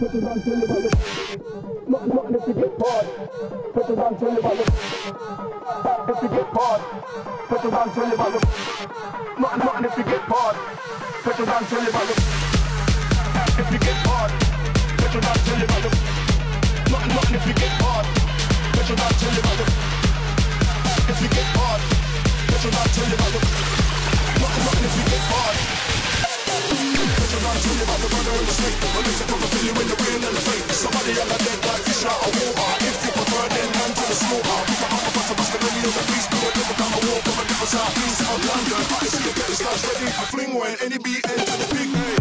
Pressure down, tell your mother. Not, nothing if you get hard. Pressure down, tell your mother. If you get hard, pressure down, tell your mother. Nothing, nothing if you get hard. Pressure down, tell your mother. If you get hard, pressure down, tell your mother. Nothing, London, I see you get the stars ready for fling when any beat enter the big